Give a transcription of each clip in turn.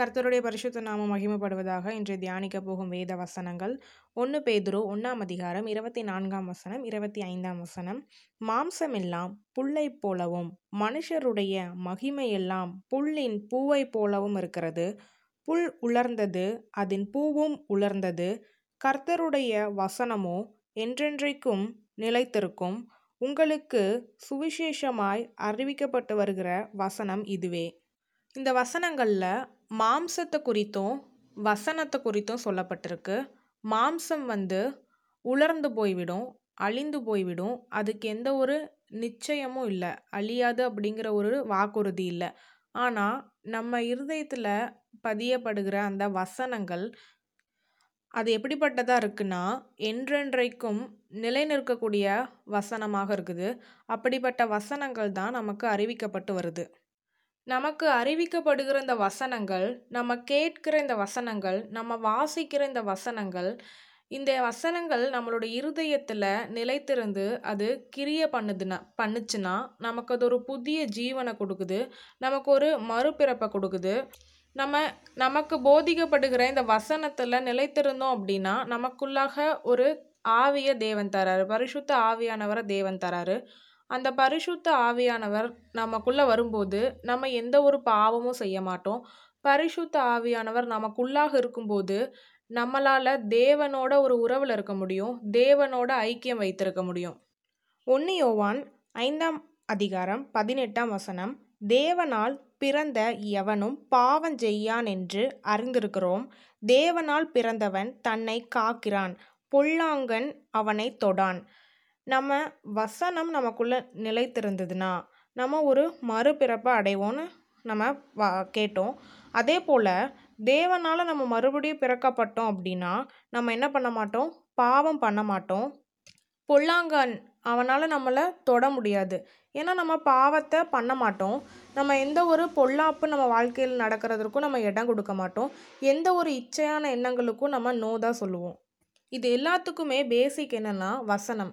கர்த்தருடைய பரிசுத்த நாம மகிமைப்படுவதாக இன்று தியானிக்க போகும் வேத வசனங்கள். ஒன்று பேதுரு ஒன்றாம் அதிகாரம் இருபத்தி நான்காம் வசனம் இருபத்தி ஐந்தாம் வசனம். மாம்சமெல்லாம் புல்லை போலவும் மனுஷருடைய மகிமையெல்லாம் புல்லின் பூவைப் போலவும் இருக்கிறது. புல் உலர்ந்தது அதன் பூவும் உலர்ந்தது. கர்த்தருடைய வசனமோ என்றென்றைக்கும் நிலைத்திருக்கும். உங்களுக்கு சுவிசேஷமாய் அறிவிக்கப்பட்டு வருகிற வசனம் இதுவே. இந்த வசனங்களில் மாம்சத்தை குறித்தும் வசனத்தை குறித்தும் சொல்லப்பட்டிருக்கு. மாம்சம் வந்து உலர்ந்து போய்விடும் அழிந்து போய்விடும். அதுக்கு எந்த ஒரு நிச்சயமும் இல்லை. அழியாது அப்படிங்கிற ஒரு வாக்குறுதி இல்லை. ஆனால் நம்ம இருதயத்தில் பதியப்படுகிற அந்த வசனங்கள் அது எப்படிப்பட்டதாக இருக்குன்னா என்றென்றைக்கும் நிலை நிற்கக்கூடிய வசனமாக இருக்குது. அப்படிப்பட்ட வசனங்கள் தான் நமக்கு அறிவிக்கப்பட்டு வருது. நமக்கு அறிவிக்கப்படுகிற இந்த வசனங்கள் நம்ம கேட்கிற இந்த வசனங்கள் நம்ம வாசிக்கிற இந்த வசனங்கள் இந்த வசனங்கள் நம்மளோட இருதயத்தில் நிலைத்திருந்து அது கிரிய பண்ணுதுன்னா பண்ணுச்சுன்னா நமக்கு அது ஒரு புதிய ஜீவனை கொடுக்குது. நமக்கு ஒரு மறுபிறப்பை கொடுக்குது. நம்ம நமக்கு போதிக்கப்படுகிற இந்த வசனத்தில் நிலைத்திருந்தோம் அப்படின்னா நமக்குள்ளாக ஒரு ஆவிய தேவன் தராரு. பரிசுத்த ஆவியானவரை தேவன் தராரு. அந்த பரிசுத்த ஆவியானவர் நமக்குள்ளே வரும்போது நம்ம எந்த ஒரு பாவமும் செய்ய மாட்டோம். பரிசுத்த ஆவியானவர் நமக்குள்ளாக இருக்கும்போது நம்மளால் தேவனோட ஒரு உறவில் இருக்க முடியும். தேவனோட ஐக்கியம் வைத்திருக்க முடியும். ஒன்று யோவான் ஐந்தாம் அதிகாரம் பதினெட்டாம் வசனம் தேவனால் பிறந்த எவனும் பாவம் செய்யான் என்று அறிந்திருக்கிறோம். தேவனால் பிறந்தவன் தன்னை காக்கிறான். பொல்லாங்கன் அவனை தொடான். நம்ம வசனம் நமக்குள்ளே நிலைத்திருந்ததுன்னா நம்ம ஒரு மறுபிறப்பை அடைவோம்னு நம்ம வா கேட்டோம். அதே போல் தேவனால் நம்ம மறுபடியும் பிறக்கப்பட்டோம் அப்படின்னா நம்ம என்ன பண்ண மாட்டோம்? பாவம் பண்ண மாட்டோம். பொல்லாங்கன் அவனால் நம்மளை தொட முடியாது. ஏன்னா நம்ம பாவத்தை பண்ண மாட்டோம். நம்ம எந்த ஒரு பொல்லாப்பு நம்ம வாழ்க்கையில் நடக்கிறதுக்கும் நம்ம இடம் கொடுக்க மாட்டோம். எந்த ஒரு இச்சையான எண்ணங்களுக்கும் நம்ம நோ தான் சொல்லுவோம். இது எல்லாத்துக்குமே பேசிக் என்னென்னா வசனம்.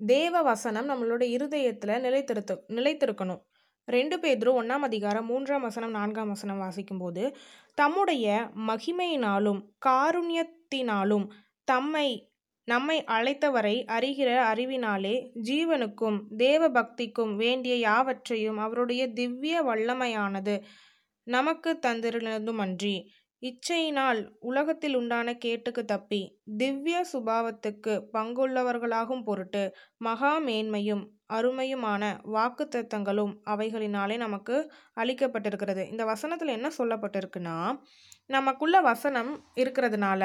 தேவ வசனம் நம்மளோட இருதயத்தில் நிலைத்திருத்த நிலைத்திருக்கணும். ரெண்டு பேதரும் ஒன்றாம் அதிகாரம் மூன்றாம் வசனம் நான்காம் வசனம் வாசிக்கும்போது தம்முடைய மகிமையினாலும் காருண்யத்தினாலும் தம்மை நம்மை அழைத்தவரை அறிகிற அறிவினாலே ஜீவனுக்கும் தேவ பக்திக்கும் வேண்டிய யாவற்றையும் அவருடைய திவ்ய வல்லமையானது நமக்கு தந்திருந்ததுமன்றி இச்சையினால் உலகத்தில் உண்டான கேட்டுக்கு தப்பி திவ்ய சுபாவத்துக்கு பங்குள்ளவர்களாகும் பொருட்டு மகா மேன்மையும் அருமையுமான வாக்கு தத்தங்களும் அவைகளினாலே நமக்கு அளிக்கப்பட்டிருக்கிறது. இந்த வசனத்தில் என்ன சொல்லப்பட்டிருக்குன்னா நமக்குள்ள வசனம் இருக்கிறதுனால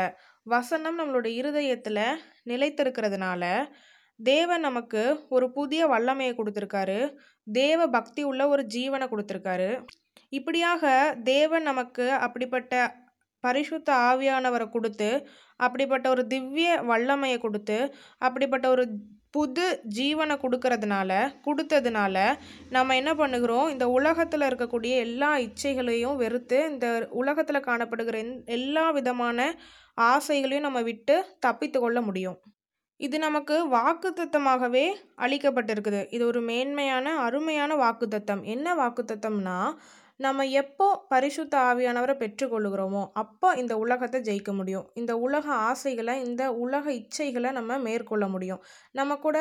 வசனம் நம்மளோட இருதயத்தில் நிலைத்திருக்கிறதுனால தேவன் நமக்கு ஒரு புதிய வல்லமையை கொடுத்துருக்காரு. தேவ பக்தி உள்ள ஒரு ஜீவனை கொடுத்துருக்காரு. இப்படியாக தேவன் நமக்கு அப்படிப்பட்ட பரிசுத்த ஆவியானவரை கொடுத்து அப்படிப்பட்ட ஒரு திவ்ய வல்லமையை கொடுத்து அப்படிப்பட்ட ஒரு புது ஜீவனை கொடுக்கறதுனால கொடுத்ததுனால நம்ம என்ன பண்ணுகிறோம்? இந்த உலகத்தில் இருக்கக்கூடிய எல்லா இச்சைகளையும் வெறுத்து இந்த உலகத்தில் காணப்படுகிற எல்லா விதமான ஆசைகளையும் நம்ம விட்டு தப்பித்து கொள்ள முடியும். இது நமக்கு வாக்குத்தத்தமாகவே அளிக்கப்பட்டிருக்குது. இது ஒரு மேன்மையான அருமையான வாக்குத்தத்தம். என்ன வாக்குத்தத்தம்னா நம்ம எப்போ பரிசுத்த ஆவியானவரை பெற்றுக்கொள்கிறோமோ அப்போ இந்த உலகத்தை ஜெயிக்க முடியும். இந்த உலக ஆசைகளை இந்த உலக இச்சைகளை நம்ம மேற்கொள்ள முடியும். நம்ம கூட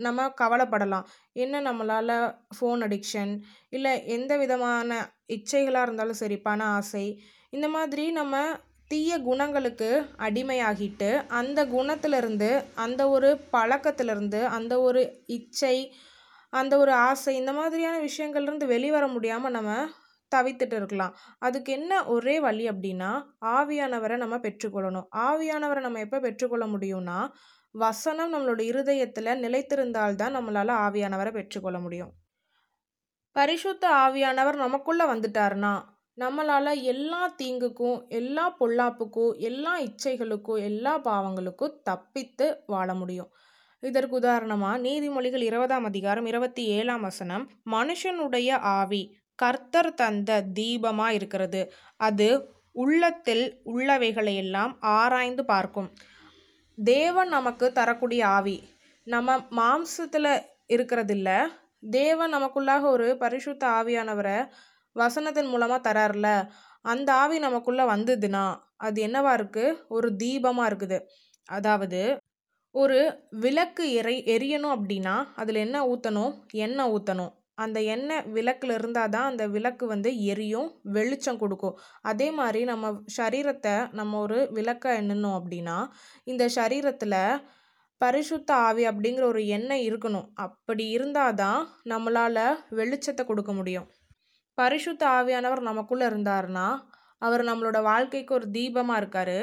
நம்ம கவலைப்படலாம். என்ன நம்மளால் ஃபோன் அடிக்ஷன் இல்லை எந்த விதமான இச்சைகளாக இருந்தாலும் சரி பண ஆசை இந்த மாதிரி நம்ம தீய குணங்களுக்கு அடிமையாகிட்டு அந்த குணத்திலிருந்து அந்த ஒரு பழக்கத்திலிருந்து அந்த ஒரு இச்சை அந்த ஒரு ஆசை இந்த மாதிரியான விஷயங்கள்லேருந்து வெளிவர முடியாமல் நம்ம தவித்துட்டு இருக்கலாம். அதுக்கு என்ன ஒரே வழி அப்படின்னா ஆவியானவரை நம்ம பெற்றுக்கொள்ளணும். ஆவியானவரை நம்ம எப்போ பெற்றுக்கொள்ள முடியும்னா வசனம் நம்மளோட இருதயத்தில் நிலைத்திருந்தால்தான் நம்மளால் ஆவியானவரை பெற்றுக்கொள்ள முடியும். பரிசுத்த ஆவியானவர் நமக்குள்ளே வந்துட்டார்னா நம்மளால் எல்லா தீங்குக்கும் எல்லா பொல்லாப்புக்கும் எல்லா இச்சைகளுக்கும் எல்லா பாவங்களுக்கும் தப்பித்து வாழ முடியும். இதற்கு உதாரணமாக நீதிமொழிகள் இருபதாம் அதிகாரம் இருபத்தி ஏழாம் வசனம் மனுஷனுடைய ஆவி கர்த்தர் தந்த தீபமாக இருக்கிறது அது உள்ளத்தில் உள்ளவைகளையெல்லாம் ஆராய்ந்து பார்க்கும். தேவன் நமக்கு தரக்கூடிய ஆவி. நம்ம மாம்சத்தில் இருக்கிறதில்ல. தேவன் நமக்குள்ளாக ஒரு பரிசுத்த ஆவியானவரை வசனத்தின் மூலமாக தரார்ல. அந்த ஆவி நமக்குள்ளே வந்ததுன்னா அது என்னவா இருக்குது ஒரு தீபமாக இருக்குது. அதாவது ஒரு விளக்கு எரை எரியணும் அப்படின்னா அதில் என்ன ஊற்றணும் எண்ணெய் ஊற்றணும் அந்த எண்ணெய் விளக்கில் இருந்தால் தான் அந்த விளக்கு வந்து எரியும் வெளிச்சம் கொடுக்கும். அதே மாதிரி நம்ம சரீரத்தை நம்ம ஒரு விளக்க எண்ணணும் அப்படின்னா இந்த சரீரத்தில் பரிசுத்த ஆவி அப்படிங்கிற ஒரு எண்ணெய் இருக்கணும். அப்படி இருந்தால் தான் நம்மளால் வெளிச்சத்தை கொடுக்க முடியும். பரிசுத்த ஆவியானவர் நமக்குள்ளே இருந்தாருன்னா அவர் நம்மளோட வாழ்க்கைக்கு ஒரு தீபமாக இருக்கார்.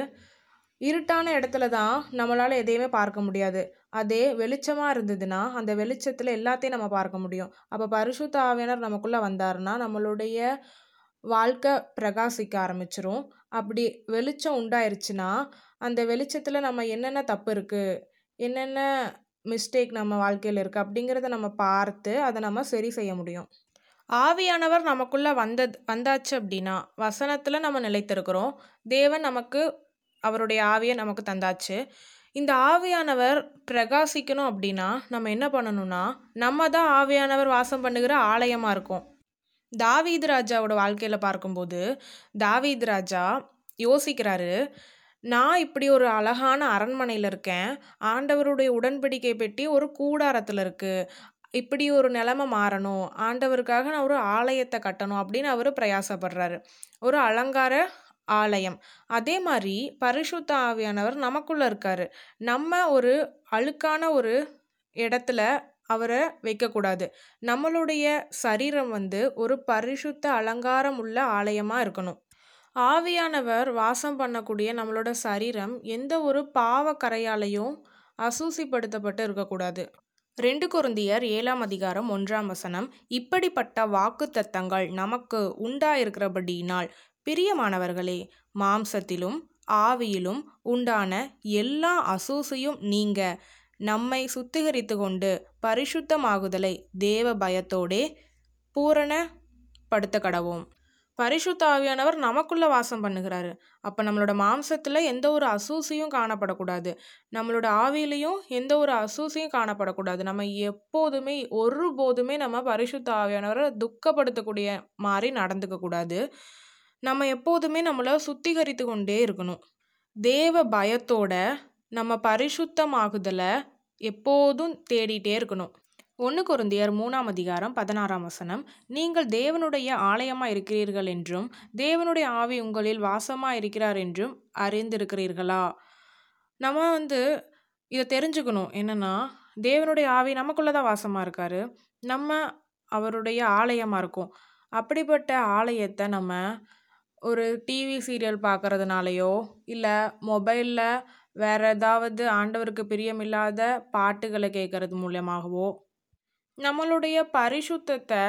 இருட்டான இடத்துல தான் நம்மளால் எதையுமே பார்க்க முடியாது. அதே வெளிச்சமாக இருந்ததுன்னா அந்த வெளிச்சத்தில் எல்லாத்தையும் நம்ம பார்க்க முடியும். அப்போ பரிசுத்த ஆவியானவர் நமக்குள்ளே வந்தாருன்னா நம்மளுடைய வாழ்க்கை பிரகாசிக்க ஆரம்பிச்சிரும். அப்படி வெளிச்சம் உண்டாயிருச்சுன்னா அந்த வெளிச்சத்தில் நம்ம என்னென்ன தப்பு இருக்குது என்னென்ன மிஸ்டேக் நம்ம வாழ்க்கையில் இருக்குது அப்படிங்கிறத நம்ம பார்த்து அதை நம்ம சரி செய்ய முடியும். ஆவியானவர் நமக்குள்ளே வந்தது வந்தாச்சு அப்படின்னா வசனத்தில் நம்ம நிலைத்திருக்கிறோம். தேவன் நமக்கு அவருடைய ஆவியை நமக்கு தந்தாச்சு. இந்த ஆவியானவர் பிரகாசிக்கணும் அப்படின்னா நம்ம என்ன பண்ணணும்னா நம்ம தான் ஆவியானவர் வாசம் பண்ணுகிற ஆலயமாக இருக்கும். தாவீது ராஜாவோட வாழ்க்கையில் பார்க்கும்போது தாவீது ராஜா யோசிக்கிறாரு நான் இப்படி ஒரு அழகான அரண்மனையில் இருக்கேன். ஆண்டவருடைய உடன்படிக்கை பெட்டி ஒரு கூடாரத்தில் இருக்குது இப்படி ஒரு நிலைமை மாறணும். ஆண்டவருக்காக நான் ஒரு ஆலயத்தை கட்டணும் அப்படின்னு அவர் பிரயாசப்படுறாரு. ஒரு அலங்கார ஆலயம். அதே மாதிரி பரிசுத்த ஆவியானவர் நமக்குள்ளே இருக்கார். நம்ம ஒரு அழுக்கான ஒரு இடத்துல அவரை வைக்கக்கூடாது. நம்மளுடைய சரீரம் வந்து ஒரு பரிசுத்த அலங்காரம் உள்ள ஆலயமாக இருக்கணும். ஆவியானவர் வாசம் பண்ணக்கூடிய நம்மளோட சரீரம் எந்த ஒரு பாவ கரையாலையும் அசூசிப்படுத்தப்பட்டு இருக்கக்கூடாது. ரெண்டு குருந்தியர் ஏழாம் அதிகாரம் ஒன்றாம் வசனம் இப்படிப்பட்ட வாக்கு தத்தங்கள் நமக்கு உண்டாயிருக்கிறபடியினால் பிரியமானவர்களே மாம்சத்திலும் ஆவியிலும் உண்டான எல்லா அசூசையும் நீங்க நம்மை சுத்திகரித்து கொண்டு பரிசுத்தமாகுதலை தேவ பயத்தோடே பூரணப்படுத்த கடவோம் பரிசுத்த ஆவியானவர் நமக்குள்ள வாசம் பண்ணுகிறாரு. அப்போ நம்மளோட மாம்சத்தில் எந்த ஒரு அசூசியும் காணப்படக்கூடாது. நம்மளோட ஆவியிலையும் எந்த ஒரு அசூசியும் காணப்படக்கூடாது. நம்ம எப்போதுமே ஒருபோதுமே நம்ம பரிசுத்த ஆவியானவரை துக்கப்படுத்தக்கூடிய மாதிரி நடந்துக்க கூடாது நம்ம எப்போதுமே நம்மளை சுத்திகரித்து கொண்டே இருக்கணும். தேவ பயத்தோட நம்ம பரிசுத்தமாகுதலை எப்போதும் தேடிட்டே இருக்கணும். ஒன்று குருந்தியர் மூணாம் அதிகாரம் பதினாறாம் வசனம் நீங்கள் தேவனுடைய ஆலயமாக இருக்கிறீர்கள் என்றும் தேவனுடைய ஆவி உங்களில் வாசமாக இருக்கிறார் என்றும் அறிந்திருக்கிறீர்களா? நம்ம வந்து இதை தெரிஞ்சுக்கணும். என்னென்னா தேவனுடைய ஆவி நமக்குள்ளே தான் வாசமாக இருக்கார். நம்ம அவருடைய ஆலயமாக இருக்கும். அப்படிப்பட்ட ஆலயத்தை நம்ம ஒரு டிவி சீரியல் பார்க்குறதுனாலையோ இல்லை மொபைலில் வேறு ஏதாவது ஆண்டவருக்கு பிரியமில்லாத பாட்டுகளை கேட்குறது மூலியமாகவோ நம்மளுடைய பரிசுத்தத்தை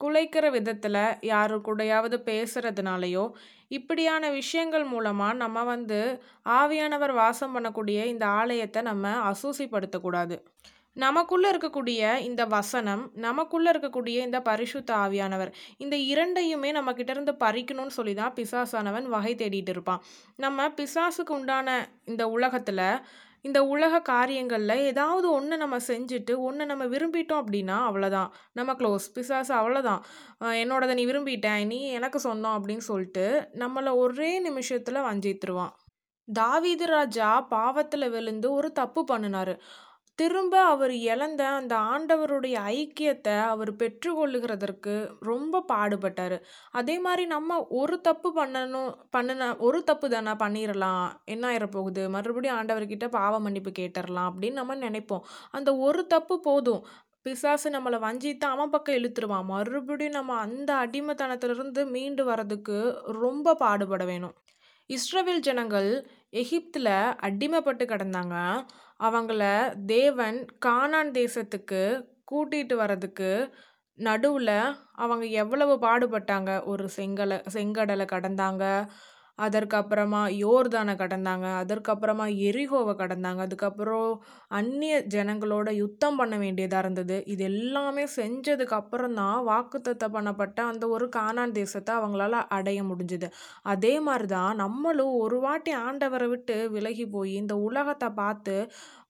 குலைக்கிற விதத்தில் யாரு கூடயாவது பேசுகிறதுனாலையோ இப்படியான விஷயங்கள் மூலமாக நம்ம வந்து ஆவியானவர் வாசம் பண்ணக்கூடிய இந்த ஆலயத்தை நம்ம அசூசிப்படுத்தக்கூடாது. நமக்குள்ளே இருக்கக்கூடிய இந்த வசனம் நமக்குள்ளே இருக்கக்கூடிய இந்த பரிசுத்த ஆவியானவர் இந்த இரண்டையுமே நம்ம இருந்து பறிக்கணும்னு சொல்லி தான் பிசாசானவன் வகை தேடிட்டு இருப்பான். நம்ம பிசாசுக்கு உண்டான இந்த உலகத்தில் இந்த உலக காரியங்களில் ஏதாவது ஒன்று நம்ம செஞ்சுட்டு ஒன்று நம்ம விரும்பிட்டோம் அப்படின்னா அவ்வளோதான் நம்ம க்ளோஸ் பிசாசு அவ்வளோதான் என்னோடதை நீ விரும்பிட்டேன் நீ எனக்கு சொந்தம் அப்படின்னு சொல்லிட்டு நம்மளை ஒரே நிமிஷத்தில் வஞ்சித்துருவான். தாவீது ராஜா பாவத்தில் விழுந்து ஒரு தப்பு பண்ணினாரு. திரும்ப அவர் இழந்த அந்த ஆண்டவருடைய ஐக்கியத்தை அவர் பெற்றுக்கொள்ளுகிறதற்கு ரொம்ப பாடுபட்டார். அதே மாதிரி நம்ம ஒரு தப்பு பண்ணணும் பண்ணின ஒரு தப்பு தானே பண்ணிடலாம் என்ன ஆயிரப்போகுது? மறுபடியும் ஆண்டவர்கிட்ட பாவ மன்னிப்பு கேட்டுடலாம் அப்படின்னு நம்ம நினைப்போம். அந்த ஒரு தப்பு போதும். பிசாசு நம்மளை வஞ்சித்து அவன் பக்கம் இழுத்துருவான். மறுபடியும் நம்ம அந்த அடிமைத்தனத்திலிருந்து மீண்டு வர்றதுக்கு ரொம்ப பாடுபட வேணும். இஸ்ரவேல் ஜனங்கள் எகிப்தில் அடிமைப்பட்டு கிடந்தாங்க. அவங்கள தேவன் கானான் தேசத்துக்கு கூட்டிகிட்டு வர்றதுக்கு நடுவில் அவங்க எவ்வளவு பாடுபட்டாங்க. ஒரு செங்கலை செங்கடலை கடந்தாங்க. அதற்கப்புறமா யோர்தானை கடந்தாங்க. அதற்கப்புறமா எரிகோவை கடந்தாங்க. அதுக்கப்புறம் அந்நிய ஜனங்களோட யுத்தம் பண்ண வேண்டியதாக இருந்தது. இது எல்லாமே செஞ்சதுக்கு அப்புறம் தான் வாக்குத்தத்தம் பண்ணப்பட்ட அந்த ஒரு கானான் தேசத்தை அவங்களால அடைய முடிஞ்சுது. அதே மாதிரி தான் நம்மளும் ஒரு வாட்டி ஆண்டவரை விட்டு விலகி போய் இந்த உலகத்தை பார்த்து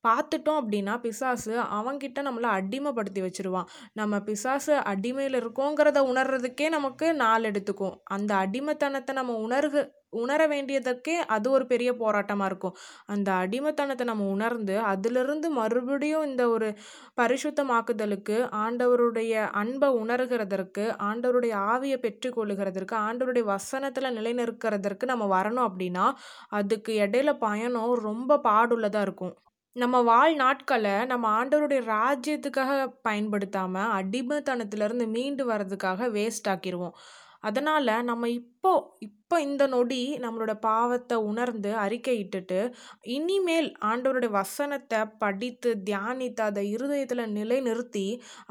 பார்த்துட்டோம் அப்படின்னா பிசாசு அவங்கிட்ட நம்மளை அடிமைப்படுத்தி வச்சுருவான். நம்ம பிசாசு அடிமையில் இருக்கோங்கிறத உணர்றதுக்கே நமக்கு நாள் எடுத்துக்கும். அந்த அடிமைத்தனத்தை நம்ம உணர்கு உணர வேண்டியதுக்கே அது ஒரு பெரிய போராட்டமாக இருக்கும். அந்த அடிமைத்தனத்தை நம்ம உணர்ந்து அதிலிருந்து மறுபடியும் இந்த ஒரு பரிசுத்தமாக்குதலுக்கு ஆண்டவருடைய அன்பை உணர்கிறதற்கு ஆண்டவருடைய ஆவியை பெற்றுக்கொள்ளுகிறதற்கு ஆண்டவருடைய வசனத்தில் நிலைநிற்கிறதற்கு நம்ம வரணும் அப்படின்னா அதுக்கு இடையில பயணம் ரொம்ப பாடுள்ளதாக இருக்கும். நம்ம வாழ் நாட்களை நம்ம ஆண்டவருடைய ராஜ்யத்துக்காக பயன்படுத்தாமல் அடிமைத்தனத்திலேருந்து மீண்டு வர்றதுக்காக வேஸ்ட் ஆக்கிடுவோம் அதனால் நம்ம இப்போ இப்போ இந்த நொடி நம்மளோட பாவத்தை உணர்ந்து அறிக்கையிட்டுட்டு இனிமேல் ஆண்டவருடைய வசனத்தை படித்து தியானித்து அதை இருதயத்தில் நிலைநிறுத்தி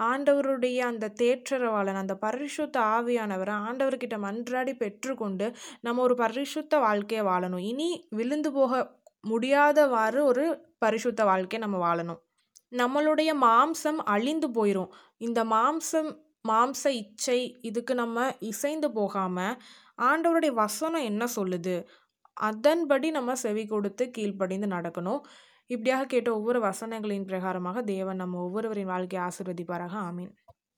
ஆண்டவருடைய அந்த தேற்றரவாளன் அந்த பரிசுத்த ஆவியானவரை ஆண்டவர்கிட்ட மன்றாடி பெற்றுக்கொண்டு நம்ம ஒரு பரிசுத்த வாழ்க்கையை வாழணும். இனி விழுந்து போக முடியாதவாறு ஒரு பரிசுத்த வாழ்க்கையை நம்ம வாழணும். நம்மளுடைய மாம்சம் அழிந்து போயிடும் இந்த மாம்சம் மாம்ச இச்சை இதுக்கு நம்ம இசைந்து போகாமல் ஆண்டவருடைய வசனம் என்ன சொல்லுது? அதன்படி நம்ம செவி கொடுத்து கீழ்ப்படிந்து நடக்கணும். இப்படியாக கேட்ட ஒவ்வொரு வசனங்களின் பிரகாரமாக தேவன் நம்ம ஒவ்வொருவரின் வாழ்க்கையை ஆசிர்வதிப்பாராக. ஆமீன்.